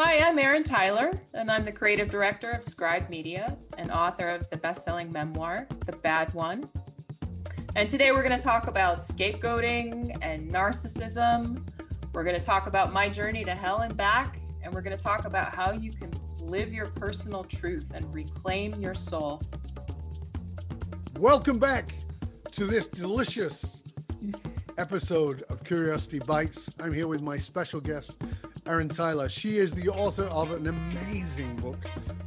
Hi, I'm Erin Tyler, and I'm the creative director of Scribe Media and author of the best selling memoir, The Bad One. And today we're going to talk about scapegoating and narcissism. We're going to talk about my journey to hell and back, and we're going to talk about how you can live your personal truth and reclaim your soul. Welcome back to this delicious episode of Curiosity Bites. I'm here with my special guest, Erin Tyler. She is the author of an amazing book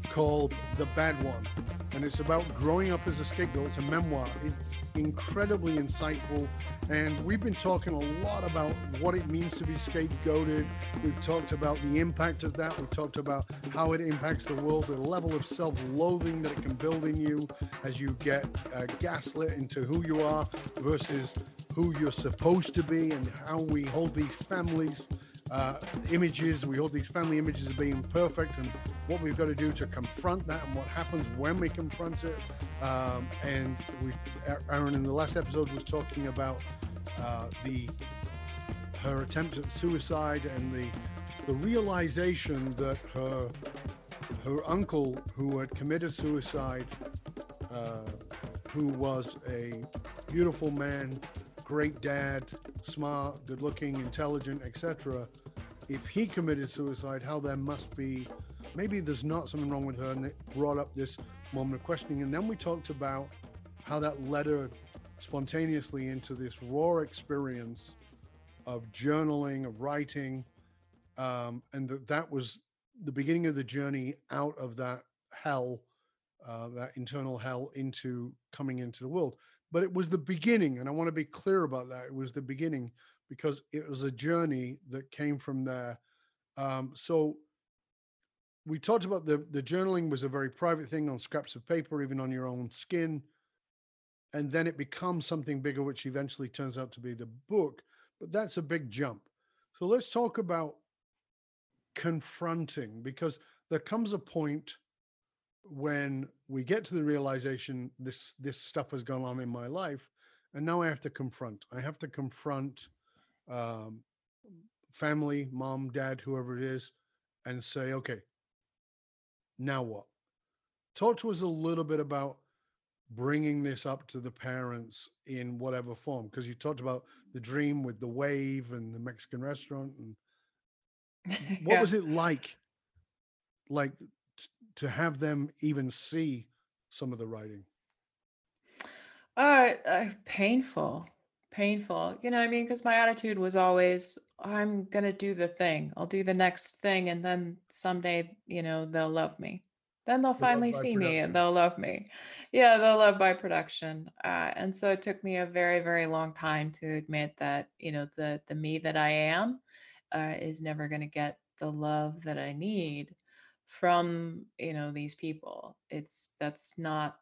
called The Bad One. And it's about growing up as a scapegoat. It's a memoir. It's incredibly insightful. And we've been talking a lot about what it means to be scapegoated. We've talked about the impact of that. We've talked about how it impacts the world, the level of self loathing that it can build in you as you get uh, gaslit into who you are versus who you're supposed to be, and how we hold these families uh, images. We hold these family images as being perfect, and what we've got to do to confront that, and what happens when we confront it. Um, and we, Erin, in the last episode, was talking about uh, the her attempt at suicide and the the realization that her her uncle, who had committed suicide, uh, who was a beautiful man, great dad, smart, good looking, intelligent, etc., if he committed suicide, how there must be maybe there's not something wrong with her. And it brought up this moment of questioning. And then we talked about how that led her spontaneously into this raw experience of journaling, of writing. Um, and that, that was the beginning of the journey out of that hell, uh, that internal hell, into coming into the world. But it was the beginning. And I want to be clear about that. It was the beginning because it was a journey that came from there. Um, so we talked about the the journaling was a very private thing on scraps of paper, even on your own skin, and then it becomes something bigger, which eventually turns out to be the book. But that's a big jump. So let's talk about confronting because there comes a point when we get to the realization this this stuff has gone on in my life and now i have to confront i have to confront um, family, mom, dad, whoever it is, and say, okay, now what? Talk to us a little bit about bringing this up to the parents in whatever form, because you talked about the dream with the wave and the Mexican restaurant, and what yeah. was it like, like to have them even see some of the writing? Uh, uh painful painful. You know, I mean, because my attitude was always, I'm going to do the thing. I'll do the next thing. And then someday, you know, they'll love me. Then they'll finally see me and they'll love me. Yeah, they'll love my production. Uh, and so it took me a very, very long time to admit that, you know, the the me that I am uh, is never going to get the love that I need from, you know, these people. It's that's not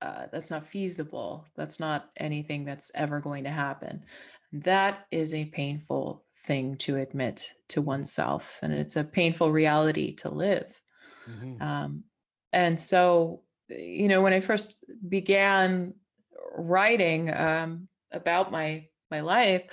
uh, that's not feasible. That's not anything that's ever going to happen. That is a painful thing to admit to oneself, and it's a painful reality to live. Mm-hmm. Um, and so, you know, when I first began writing um, about my my life,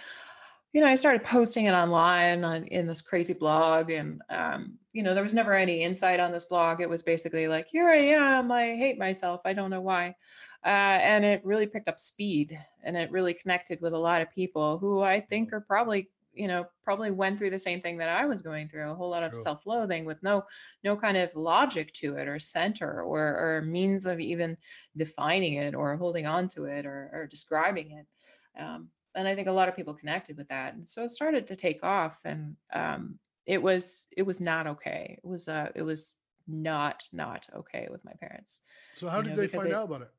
you know, I started posting it online on in this crazy blog, and um, you know, there was never any insight on this blog. It was basically like, here I am, I hate myself, I don't know why, uh, and it really picked up speed, and it really connected with a lot of people who I think are probably, you know, probably went through the same thing that I was going through, a whole lot of self-loathing with no no kind of logic to it or center or or means of even defining it or holding on to it or, or describing it. Um, and I think a lot of people connected with that. And so it started to take off and um, it was it was not okay. It was uh it was not not okay with my parents. So how did know, they find it, out about it?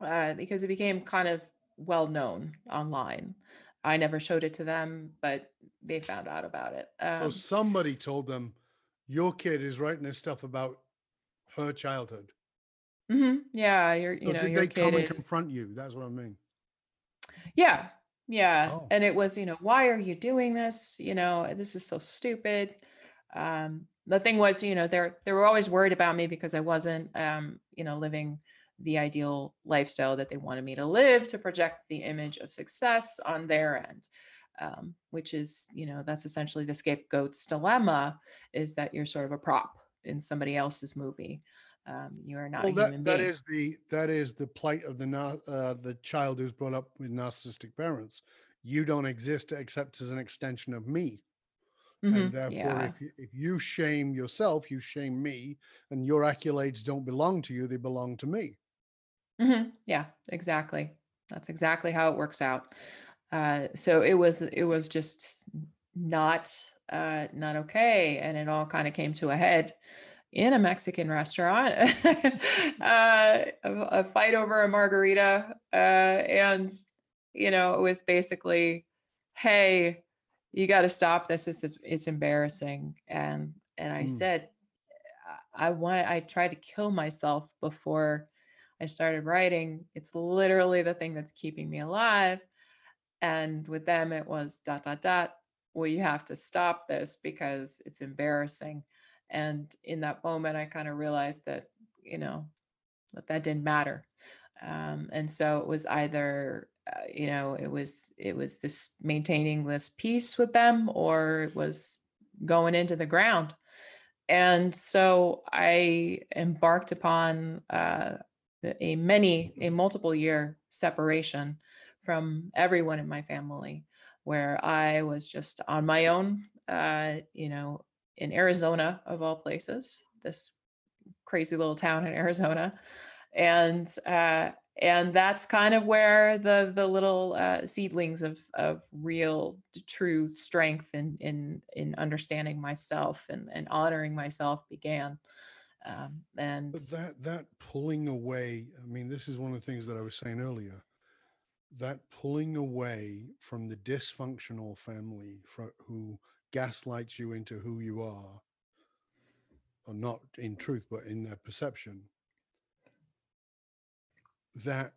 Uh, because it became kind of well known online. I never showed it to them, but they found out about it. Um, so somebody told them, "Your kid is writing this stuff about her childhood." Mm-hmm. Yeah, you're. You so know, did your they come is... and confront you? That's what I mean. Yeah. Yeah. Oh. And it was, you know, why are you doing this? You know, this is so stupid. Um, the thing was, you know, they're they were always worried about me because I wasn't um, you know, living the ideal lifestyle that they wanted me to live to project the image of success on their end. um, which is, you know, that's essentially the scapegoat's dilemma is that you're sort of a prop in somebody else's movie. Um, you are not Well, a that human that is the that is the plight of the uh, the child who's brought up with narcissistic parents. You don't exist except as an extension of me, and Mhm, therefore, Yeah. if you, if you shame yourself, you shame me, and your accolades don't belong to you; they belong to me. hmm Yeah, exactly. That's exactly how it works out. Uh, so it was it was just not uh, not okay, and it all kind of came to a head in a Mexican restaurant. uh, a, a fight over a margarita, uh, and you know it was basically, hey, you got to stop this. It's it's embarrassing, and and I Mm. said I want I tried to kill myself before I started writing. It's literally the thing that's keeping me alive. And with them, it was dot, dot, dot. Well, you have to stop this because it's embarrassing. And in that moment, I kind of realized that, you know, that that didn't matter. Um, and so it was either, uh, you know, it was, it was this maintaining this peace with them or it was going into the ground and so I embarked upon uh, a many, a multiple year separation from everyone in my family, where I was just on my own, uh, you know, in Arizona, of all places, this crazy little town in Arizona, and uh, and that's kind of where the the little uh, seedlings of of real true strength in in in understanding myself and and honoring myself began um, and But that that pulling away, I mean, this is one of the things that I was saying earlier. That pulling away from the dysfunctional family who gaslights you into who you are, or not in truth, but in their perception, that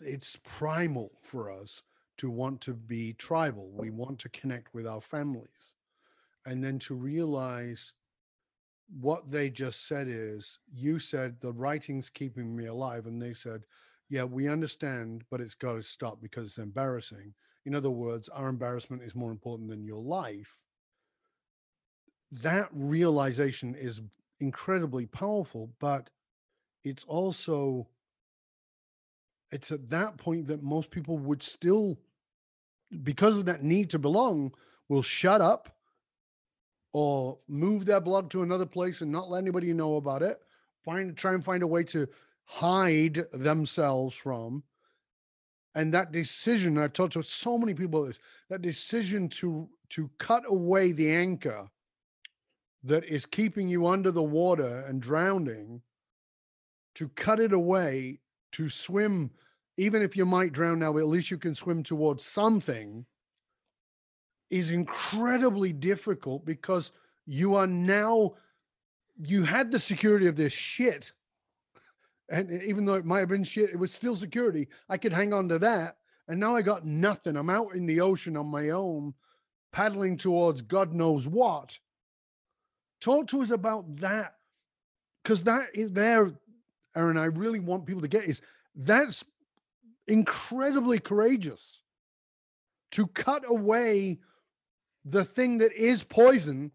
it's primal for us to want to be tribal. We want to connect with our families. And then to realize what they just said is you said the writing's keeping me alive. And they said, yeah, we understand, but it's got to stop because it's embarrassing. In other words, our embarrassment is more important than your life. That realization is incredibly powerful, but it's also it's at that point that most people would still because of that need to belong will shut up or move their blog to another place and not let anybody know about it find try and find a way to hide themselves from and that decision i've talked to so many people this that decision to to cut away the anchor that is keeping you under the water and drowning to cut it away to swim even if you might drown now at least you can swim towards something is incredibly difficult because you are now you had the security of this shit and even though it might have been shit it was still security. I could hang on to that and now i got nothing. I'm out in the ocean on my own paddling towards god knows what. Talk to us about that because that is there Erin i really want people to get is that's incredibly courageous to cut away the thing that is poison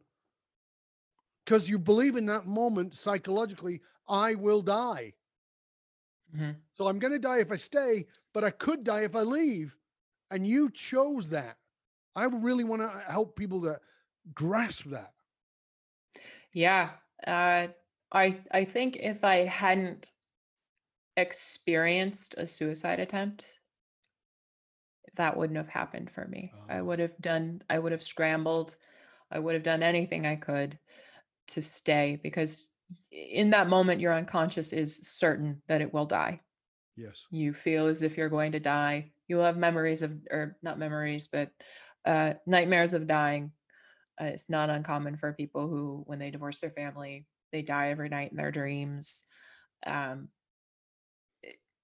because you believe in that moment psychologically i will die Mhm. so i'm going to die if i stay but i could die if i leave. And you chose that. I really want to help people to grasp that. Yeah uh, i i think if i hadn't experienced a suicide attempt that wouldn't have happened for me. I Ah. would have done i would have scrambled. I would have done anything i could to stay because in that moment your unconscious is certain that it will die. Yes. You feel as if you're going to die. You'll have memories of or not memories but uh, nightmares of dying. Uh, it's not uncommon for people who when they divorce their family they die every night in their dreams. Um,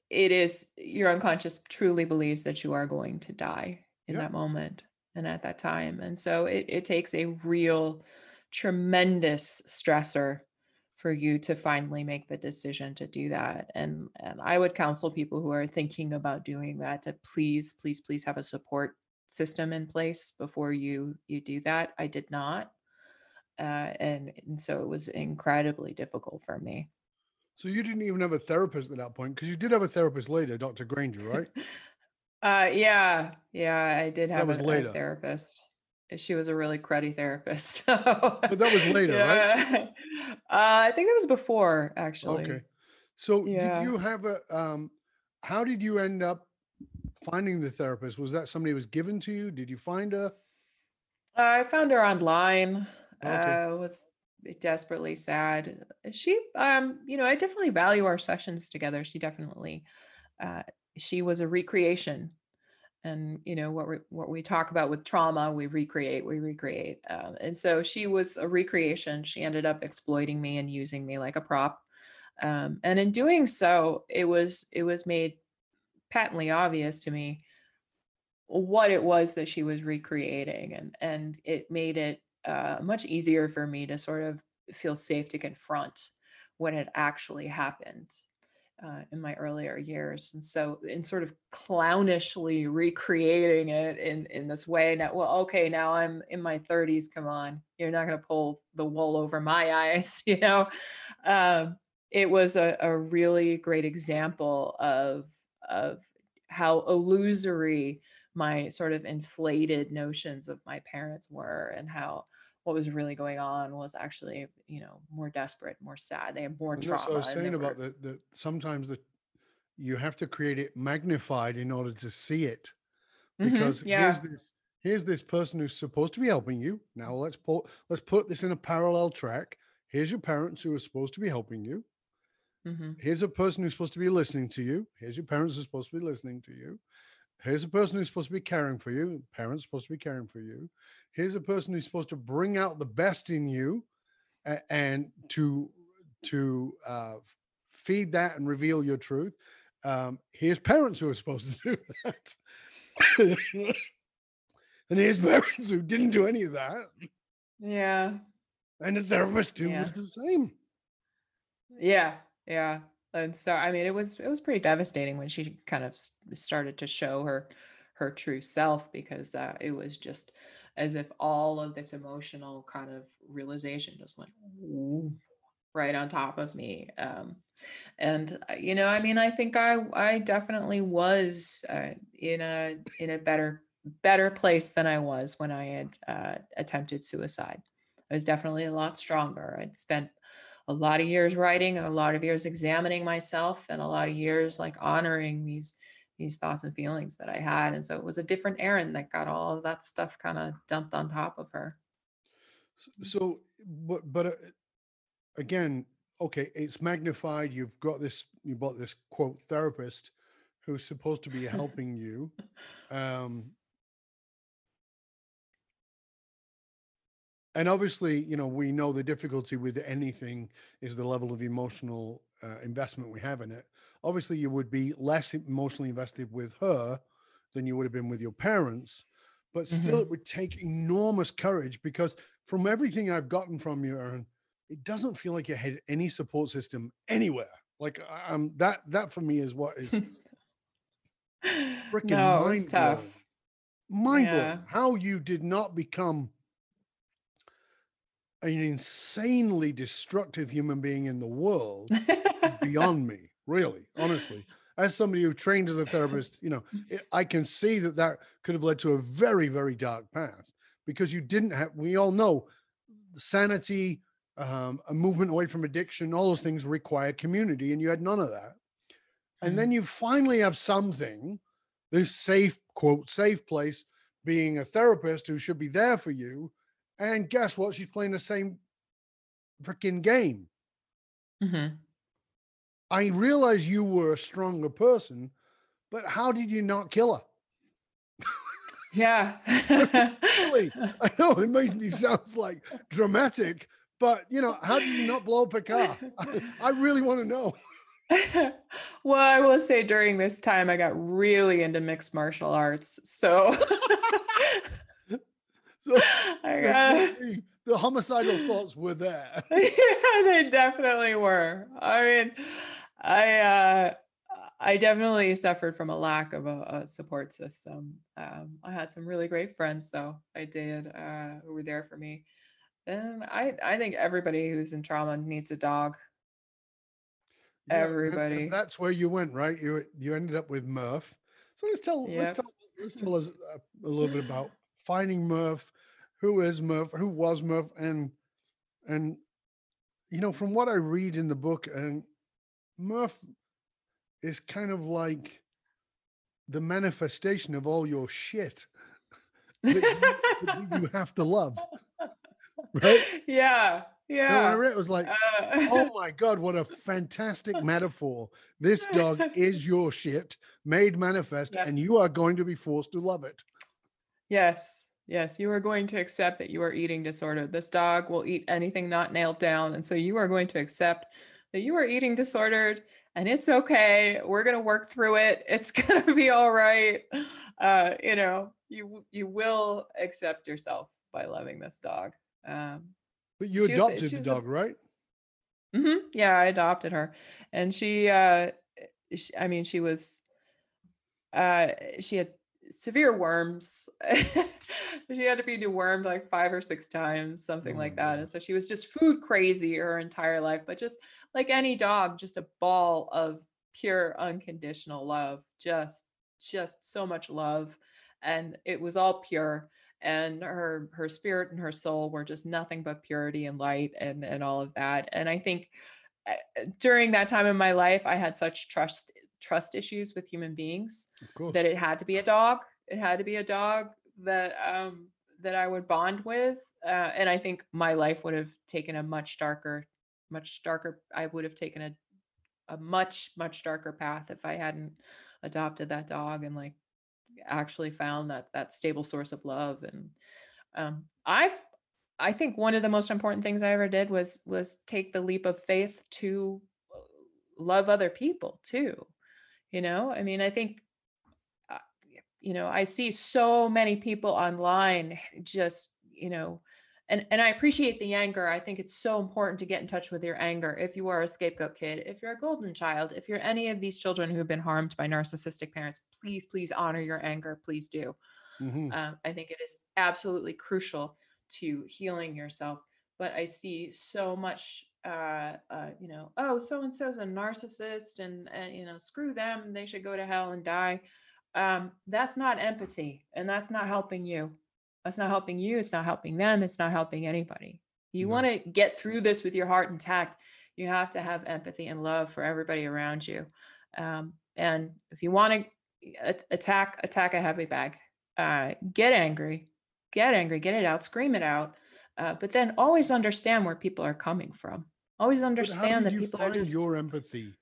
it is your unconscious truly believes that you are going to die in Yep. that moment and at that time and so it, it takes a real tremendous stressor for you to finally make the decision to do that and and i would counsel people who are thinking about doing that to please please please have a support system in place before you you do that. I did not. Uh, and, and so it was incredibly difficult for me. So you didn't even have a therapist at that point because you did have a therapist later, Dr. Granger, right? uh, yeah, yeah, I did have was a, a therapist. She was a really cruddy therapist. So, But that was later, right? yeah, uh, I think that was before actually. Okay. So did you have a um how did you end up finding the therapist? Was that somebody was given to you? Did you find her? I found her online. Okay. Uh, was desperately sad. She, um, you know, I definitely value our sessions together. She definitely, uh, she was a recreation, and you know what we what we talk about with trauma, we recreate, we recreate. Um, and so she was a recreation. She ended up exploiting me and using me like a prop. Um, and in doing so, it was it was made patently obvious to me what it was that she was recreating and and it made it uh, much easier for me to sort of feel safe to confront what had actually happened uh, in my earlier years and so in sort of clownishly recreating it in in this way now well okay now i'm in my 30s come on you're not going to pull the wool over my eyes you know? Um, it was a, a really great example of of how illusory my sort of inflated notions of my parents were and how what was really going on was actually you know more desperate more sad they had more And that's what I was trauma saying about were the, the sometimes the you have to create it magnified in order to see it. Mhm, Because here's this here's this person who's supposed to be helping you. Now let's put let's put this in a parallel track. Here's your parents who are supposed to be helping you. hmm Here's a person who's supposed to be listening to you. Here's your parents who are supposed to be listening to you. Here's a person who's supposed to be caring for you. Parents supposed to be caring for you. Here's a person who's supposed to bring out the best in you and to to uh, feed that and reveal your truth. Um, here's parents who are supposed to do that. and here's parents who didn't do any of that. yeah And the therapist who yeah was the same. yeah yeah and so i mean it was it was pretty devastating when she kind of started to show her her true self because uh, it was just as if all of this emotional kind of realization just went "Ooh," right on top of me um and uh, you know i mean i think i i definitely was uh, in a in a better better place than i was when i had uh, attempted suicide. I was definitely a lot stronger. I'd spent a lot of years writing a lot of years examining myself and a lot of years like honoring these these thoughts and feelings that i had and so it was a different Erin that got all of that stuff kind of dumped on top of her So, but but uh, again, okay, it's magnified. You've got this. You bought this quote therapist who's supposed to be helping you. Um, and obviously, you know, we know the difficulty with anything is the level of emotional uh, investment we have in it. Obviously, you would be less emotionally invested with her than you would have been with your parents, but still, hmm it would take enormous courage because from everything I've gotten from you, Erin, it doesn't feel like you had any support system anywhere. Like um, that that for me is what is freaking no mind tough Mind yeah How you did not become an insanely destructive human being in the world is beyond me. Really, honestly, as somebody who trained as a therapist, you know, it, I can see that that could have led to a very, very dark path because you didn't have. We all know sanity, um, a movement away from addiction, all those things require community, and you had none of that. And Mm. then you finally have something, this safe quote safe place, being a therapist who should be there for you. And guess what? She's playing the same freaking game. Mhm. I realize you were a stronger person, but how did you not kill her? Yeah. Really? I know it makes me sounds like dramatic, but you know, how did you not blow up a car? I, I really want to know. well, I will say during this time I got really into mixed martial arts. So So I the, got the, homicidal thoughts were there. yeah, they definitely were. I mean, I uh I definitely suffered from a lack of a, a support system. Um, I had some really great friends, though. I did, uh, who were there for me. And I, I think everybody who's in trauma needs a dog. Yeah, and, and Everybody. that's where you went, right? You you ended up with Murph. So let's tell let's tell let's tell us a, a little bit about finding Murph. Who is Murph? Who was Murph? And and you know, from what I read in the book, and Murph is kind of like the manifestation of all your shit that you, that you have to love, right? yeah. And when I read it, was like, Uh, Oh my God, what a fantastic metaphor. This dog is your shit made manifest, yep. and you are going to be forced to love it. Yes. Yes. You are going to accept that you are eating disordered. This dog will eat anything not nailed down. And so you are going to accept that you are eating disordered and it's okay. We're going to work through it. It's going to be all right. Uh, you know, you you will accept yourself by loving this dog. Um, But you she was adopted the was a dog, right? mhm, yeah, I adopted her. And she uh she, I mean, she was uh she had severe worms. She had to be dewormed like five or six times something like that and so she was just food crazy her entire life but just like any dog just a ball of pure unconditional love just just so much love and it was all pure and her her spirit and her soul were just nothing but purity and light and and all of that and i think uh, during that time in my life i had such trust trust issues with human beings that it had to be a dog. It had to be a dog that um that I would bond with. Uh, and I think my life would have taken a much darker, much darker. I would have taken a a much much darker path if I hadn't adopted that dog and like actually found that that stable source of love. And um, I I think one of the most important things I ever did was was take the leap of faith to uh, love other people too. You know, I mean, I think uh, you know i see so many people online just you know and and i appreciate the anger i think it's so important to get in touch with your anger if you are a scapegoat kid if you're a golden child if you're any of these children who have been harmed by narcissistic parents please please honor your anger please do hmm um, I think it is absolutely crucial to healing yourself. But I see so much, uh, uh, you know, oh, so and so's a narcissist, and, and you know, screw them, they should go to hell and die. Um, that's not empathy, and that's not helping you. That's not helping you. It's not helping them. It's not helping anybody. You want to get through this with your heart intact. You have to have empathy and love for everybody around you. Um, and if you want to attack, attack a heavy bag uh, get angry, get angry, get it out, scream it out. Uh, but then always understand where people are coming from. Always understand that people are find just, your empathy?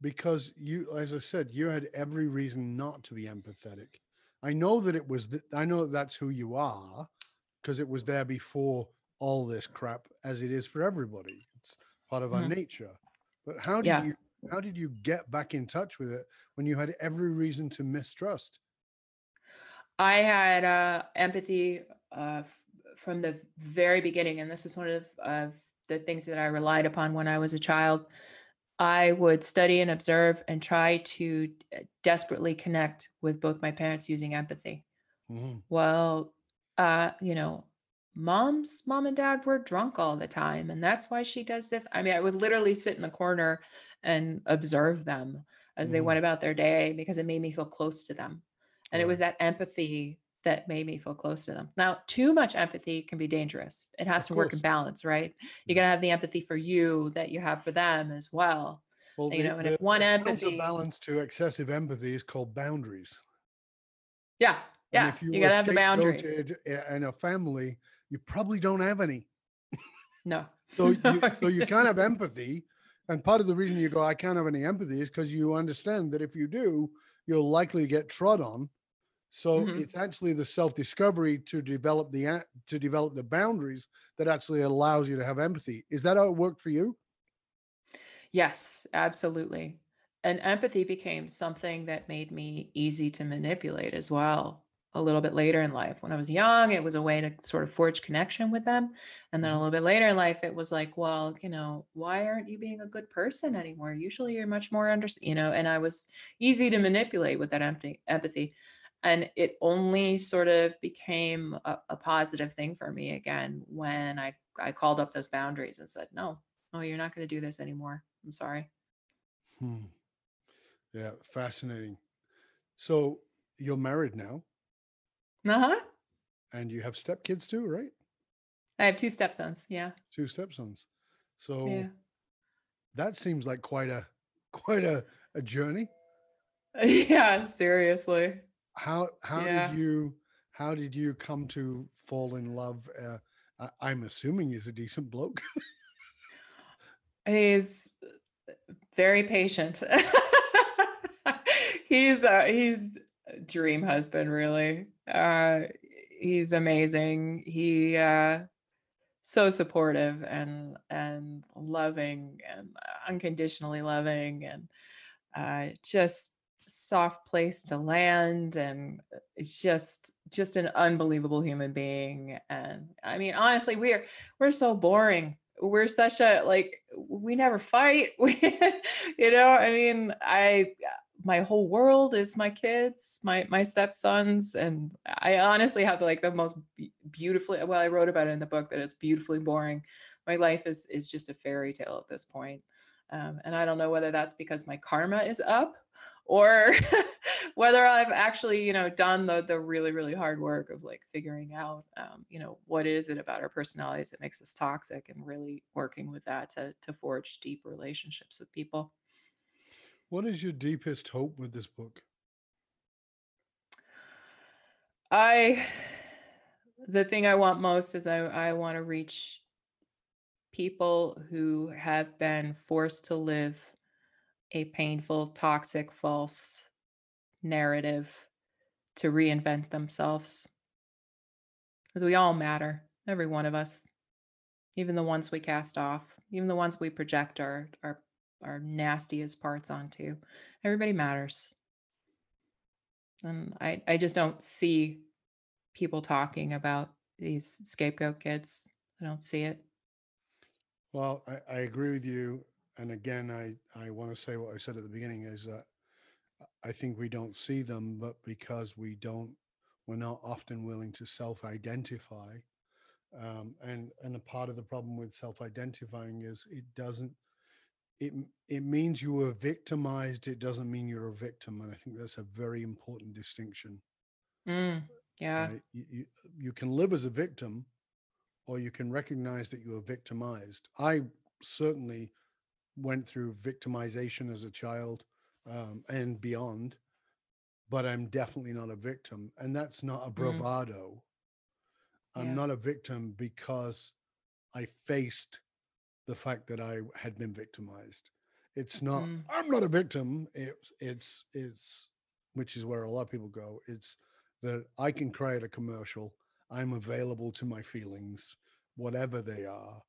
Because you, as I said, you had every reason not to be empathetic. I know that it was, th- I know that that's who you are because it was there before all this crap, as it is for everybody. It's part of our Mhm. nature. But how did yeah. you, how did you get back in touch with it when you had every reason to mistrust? I had uh, empathy uh, f- from the very beginning, and this is one of, of the things that I relied upon when I was a child. I would study and observe and try to uh, desperately connect with both my parents using empathy. Mhm. Well, uh, you know, mom's mom and dad were drunk all the time, and that's why she does this. I mean, I would literally sit in the corner and observe them as they Mhm. went about their day because it made me feel close to them. And it was that empathy that made me feel close to them. Now, too much empathy can be dangerous. It has Of to work in balance, right? You mm-hmm. Yeah. got to have the empathy for you that you have for them as well. Well, You the, know, and the, if one empathy, balance to excessive empathy is called boundaries. yeah, And yeah, if you you got to have the boundaries. in a family, you probably don't have any. No, So you so you can't have empathy. And part of the reason you go, I can't have any empathy is because you understand that if you do, you're likely to get trod on. So Mhm. it's actually the self-discovery to develop the to develop the boundaries that actually allows you to have empathy. Is that how it worked for you? Yes, absolutely. And empathy became something that made me easy to manipulate as well. a little bit later in life. When I was young, it was a way to sort of forge connection with them. And then a Mhm. little bit later in life, it was like, well, you know, why aren't you being a good person anymore? Usually you're much more under, you know, and I was easy to manipulate with that empathy. And it only sort of became a, a positive thing for me again when I, I called up those boundaries and said, no, no, you're not going to do this anymore. I'm sorry. Hmm. Yeah, fascinating. So you're married now Uh-huh. and you have stepkids too, right? I have two stepsons. Yeah. Two stepsons. So Yeah. that seems like quite a quite a, a journey. Yeah, seriously. How how Yeah. did you how did you come to fall in love? Uh, I'm assuming he's a decent bloke. He's very patient. He's uh he's a dream husband, really. Uh he's amazing. He uh so supportive and and loving and unconditionally loving and uh just soft place to land and uh, just just an unbelievable human being and i mean honestly we're we're so boring. We're such a like we never fight. We you know i mean i my whole world is my kids my my stepsons and i honestly have like the most beautifully well i wrote about it in the book that it's beautifully boring. My life is is just a fairy tale at this point um, and i don't know whether that's because my karma is up or whether I've actually, you know, done the the really really hard work of like figuring out, um, you know, what is it about our personalities that makes us toxic, and really working with that to to forge deep relationships with people. What is your deepest hope with this book? I, the thing I want most is I I want to reach people who have been forced to live a painful, toxic, false narrative to reinvent themselves because we all matter, every one of us, even the ones we cast off, even the ones we project our our our nastiest parts onto. Everybody matters. And I I just don't see people talking about these scapegoat kids. I don't see it. Well, I, I agree with you. And again, I, I want to say what I said at the beginning is that I think we don't see them, but because we don't, we're not often willing to self-identify. Um, and and a part of the problem with self-identifying is it doesn't it it means you were victimized. It doesn't mean you're a victim, and I think that's a very important distinction. Mm, yeah. You, you you can live as a victim, or you can recognize that you were victimized. I certainly went through victimization as a child um, and beyond, but I'm definitely not a victim. And that's not a Mm, bravado. I'm yeah. not a victim because I faced the fact that I had been victimized. It's not, Mm, I'm not a victim. It's, it's, it's, which is where a lot of people go. It's that I can create a commercial. I'm available to my feelings, whatever they are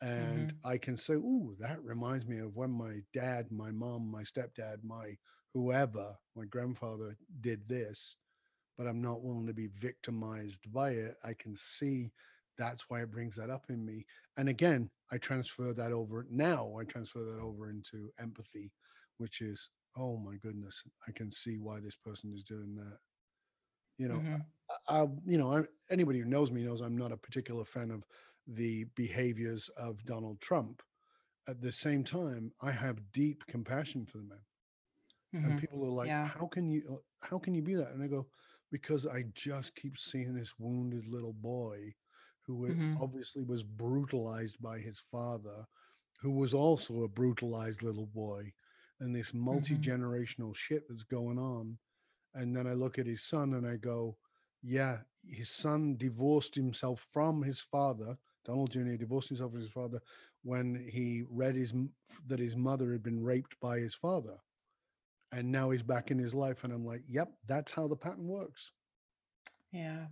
and mhm, I can say, "Oh, that reminds me of when my dad, my mom, my stepdad, my whoever, my grandfather did this." But I'm not willing to be victimized by it. I can see that's why it brings that up in me. And again, I transfer that over now. I transfer that over into empathy, which is, oh my goodness, I can see why this person is doing that. You know, mhm, I, I you know, I, anybody who knows me knows I'm not a particular fan of the behaviors of Donald Trump. At the same time, I have deep compassion for the man. And mhm. people are like, Yeah. "How can you? How can you be that?" And I go, "Because I just keep seeing this wounded little boy, who Mhm, obviously was brutalized by his father, who was also a brutalized little boy, and this multi generational shit that's going on." And then I look at his son and I go, yeah, his son divorced himself from his father. Donald Jr. divorced himself from his father when he read his that his mother had been raped by his father, and now he's back in his life. And I'm like, yep, that's how the pattern works. yeah.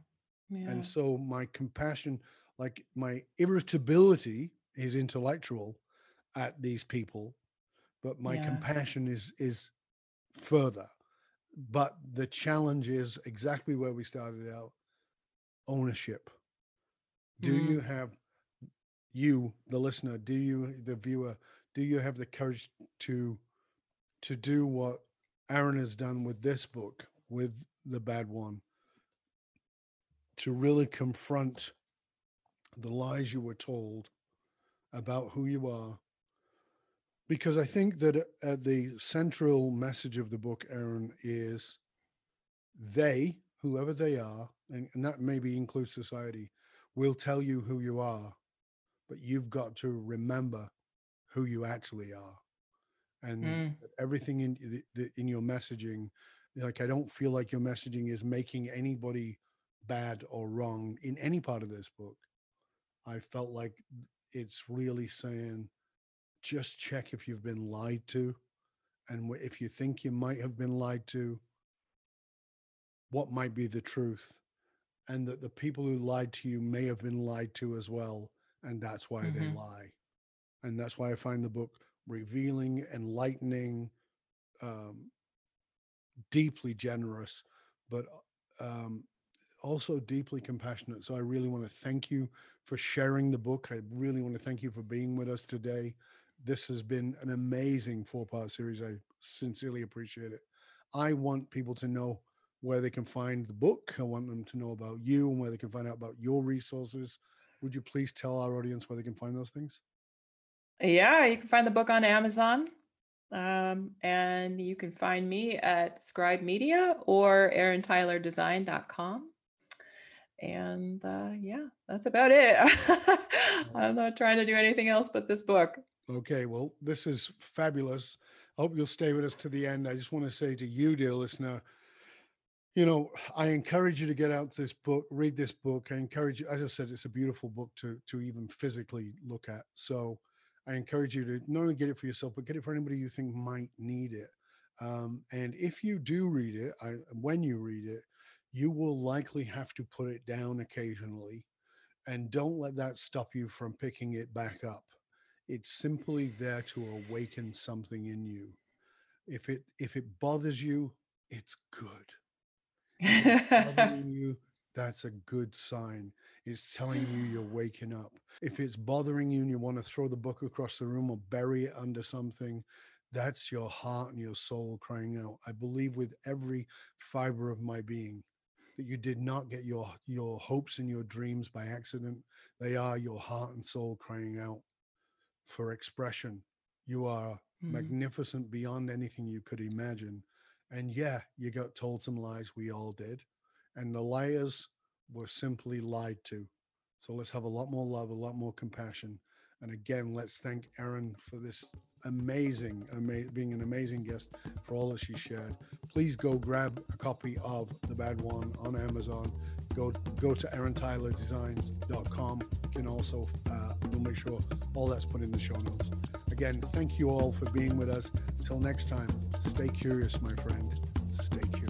And so my compassion, like my irritability, is intellectual at these people, but my Yeah. compassion is is further. but the challenge is exactly where we started out ownership. Do Mm. you have you, the listener, do you, the viewer, do you have the courage to to do what Erin has done with this book, with the bad one, to really confront the lies you were told about who you are? Because I think that uh, the central message of the book, Erin, is they, whoever they are, and, and that maybe includes society, will tell you who you are, but you've got to remember who you actually are. And Mm. everything in in your messaging, like I don't feel like your messaging is making anybody bad or wrong in any part of this book. I felt like it's really saying just check if you've been lied to. And if you think you might have been lied to, what might be the truth? And that the people who lied to you may have been lied to as well. And that's why they Mhm. lie. And that's why I find the book revealing, enlightening, um, deeply generous, but um, also deeply compassionate. So I really want to thank you for sharing the book. I really want to thank you for being with us today. This has been an amazing four part series. I sincerely appreciate it. I want people to know where they can find the book. I want them to know about you and where they can find out about your resources. Would you please tell our audience where they can find those things? Yeah, you can find the book on Amazon. Um, and you can find me at Scribe Media or erintylerdesign.com. And uh, yeah, that's about it. I'm not trying to do anything else but this book. Okay, well, this is fabulous. I hope you'll stay with us to the end. I just want to say to you, dear listener, you know, I encourage you to get out this book, read this book. I encourage you, as I said, it's a beautiful book to to even physically look at. So I encourage you to not only get it for yourself, but get it for anybody you think might need it. Um, and if you do read it, I, when you read it, you will likely have to put it down occasionally, and don't let that stop you from picking it back up. It's simply there to awaken something in you. If it if it bothers you, it's good you, that's a good sign. It's telling you you're waking up. If it's bothering you and you want to throw the book across the room or bury it under something, that's your heart and your soul crying out. I believe with every fiber of my being that you did not get your your hopes and your dreams by accident. They are your heart and soul crying out for expression. You are Mm. magnificent beyond anything you could imagine. And yeah, you got told some lies. We all did. And the liars were simply lied to. So let's have a lot more love, a lot more compassion. And again, let's thank Erin for this amazing, ama- being an amazing guest for all that she shared. Please go grab a copy of The Bad One on Amazon. Go go to erintylerdesigns.com. You can also, uh, we'll make sure all that's put in the show notes. Again, thank you all for being with us. Until next time, stay curious, my friend. Stay curious.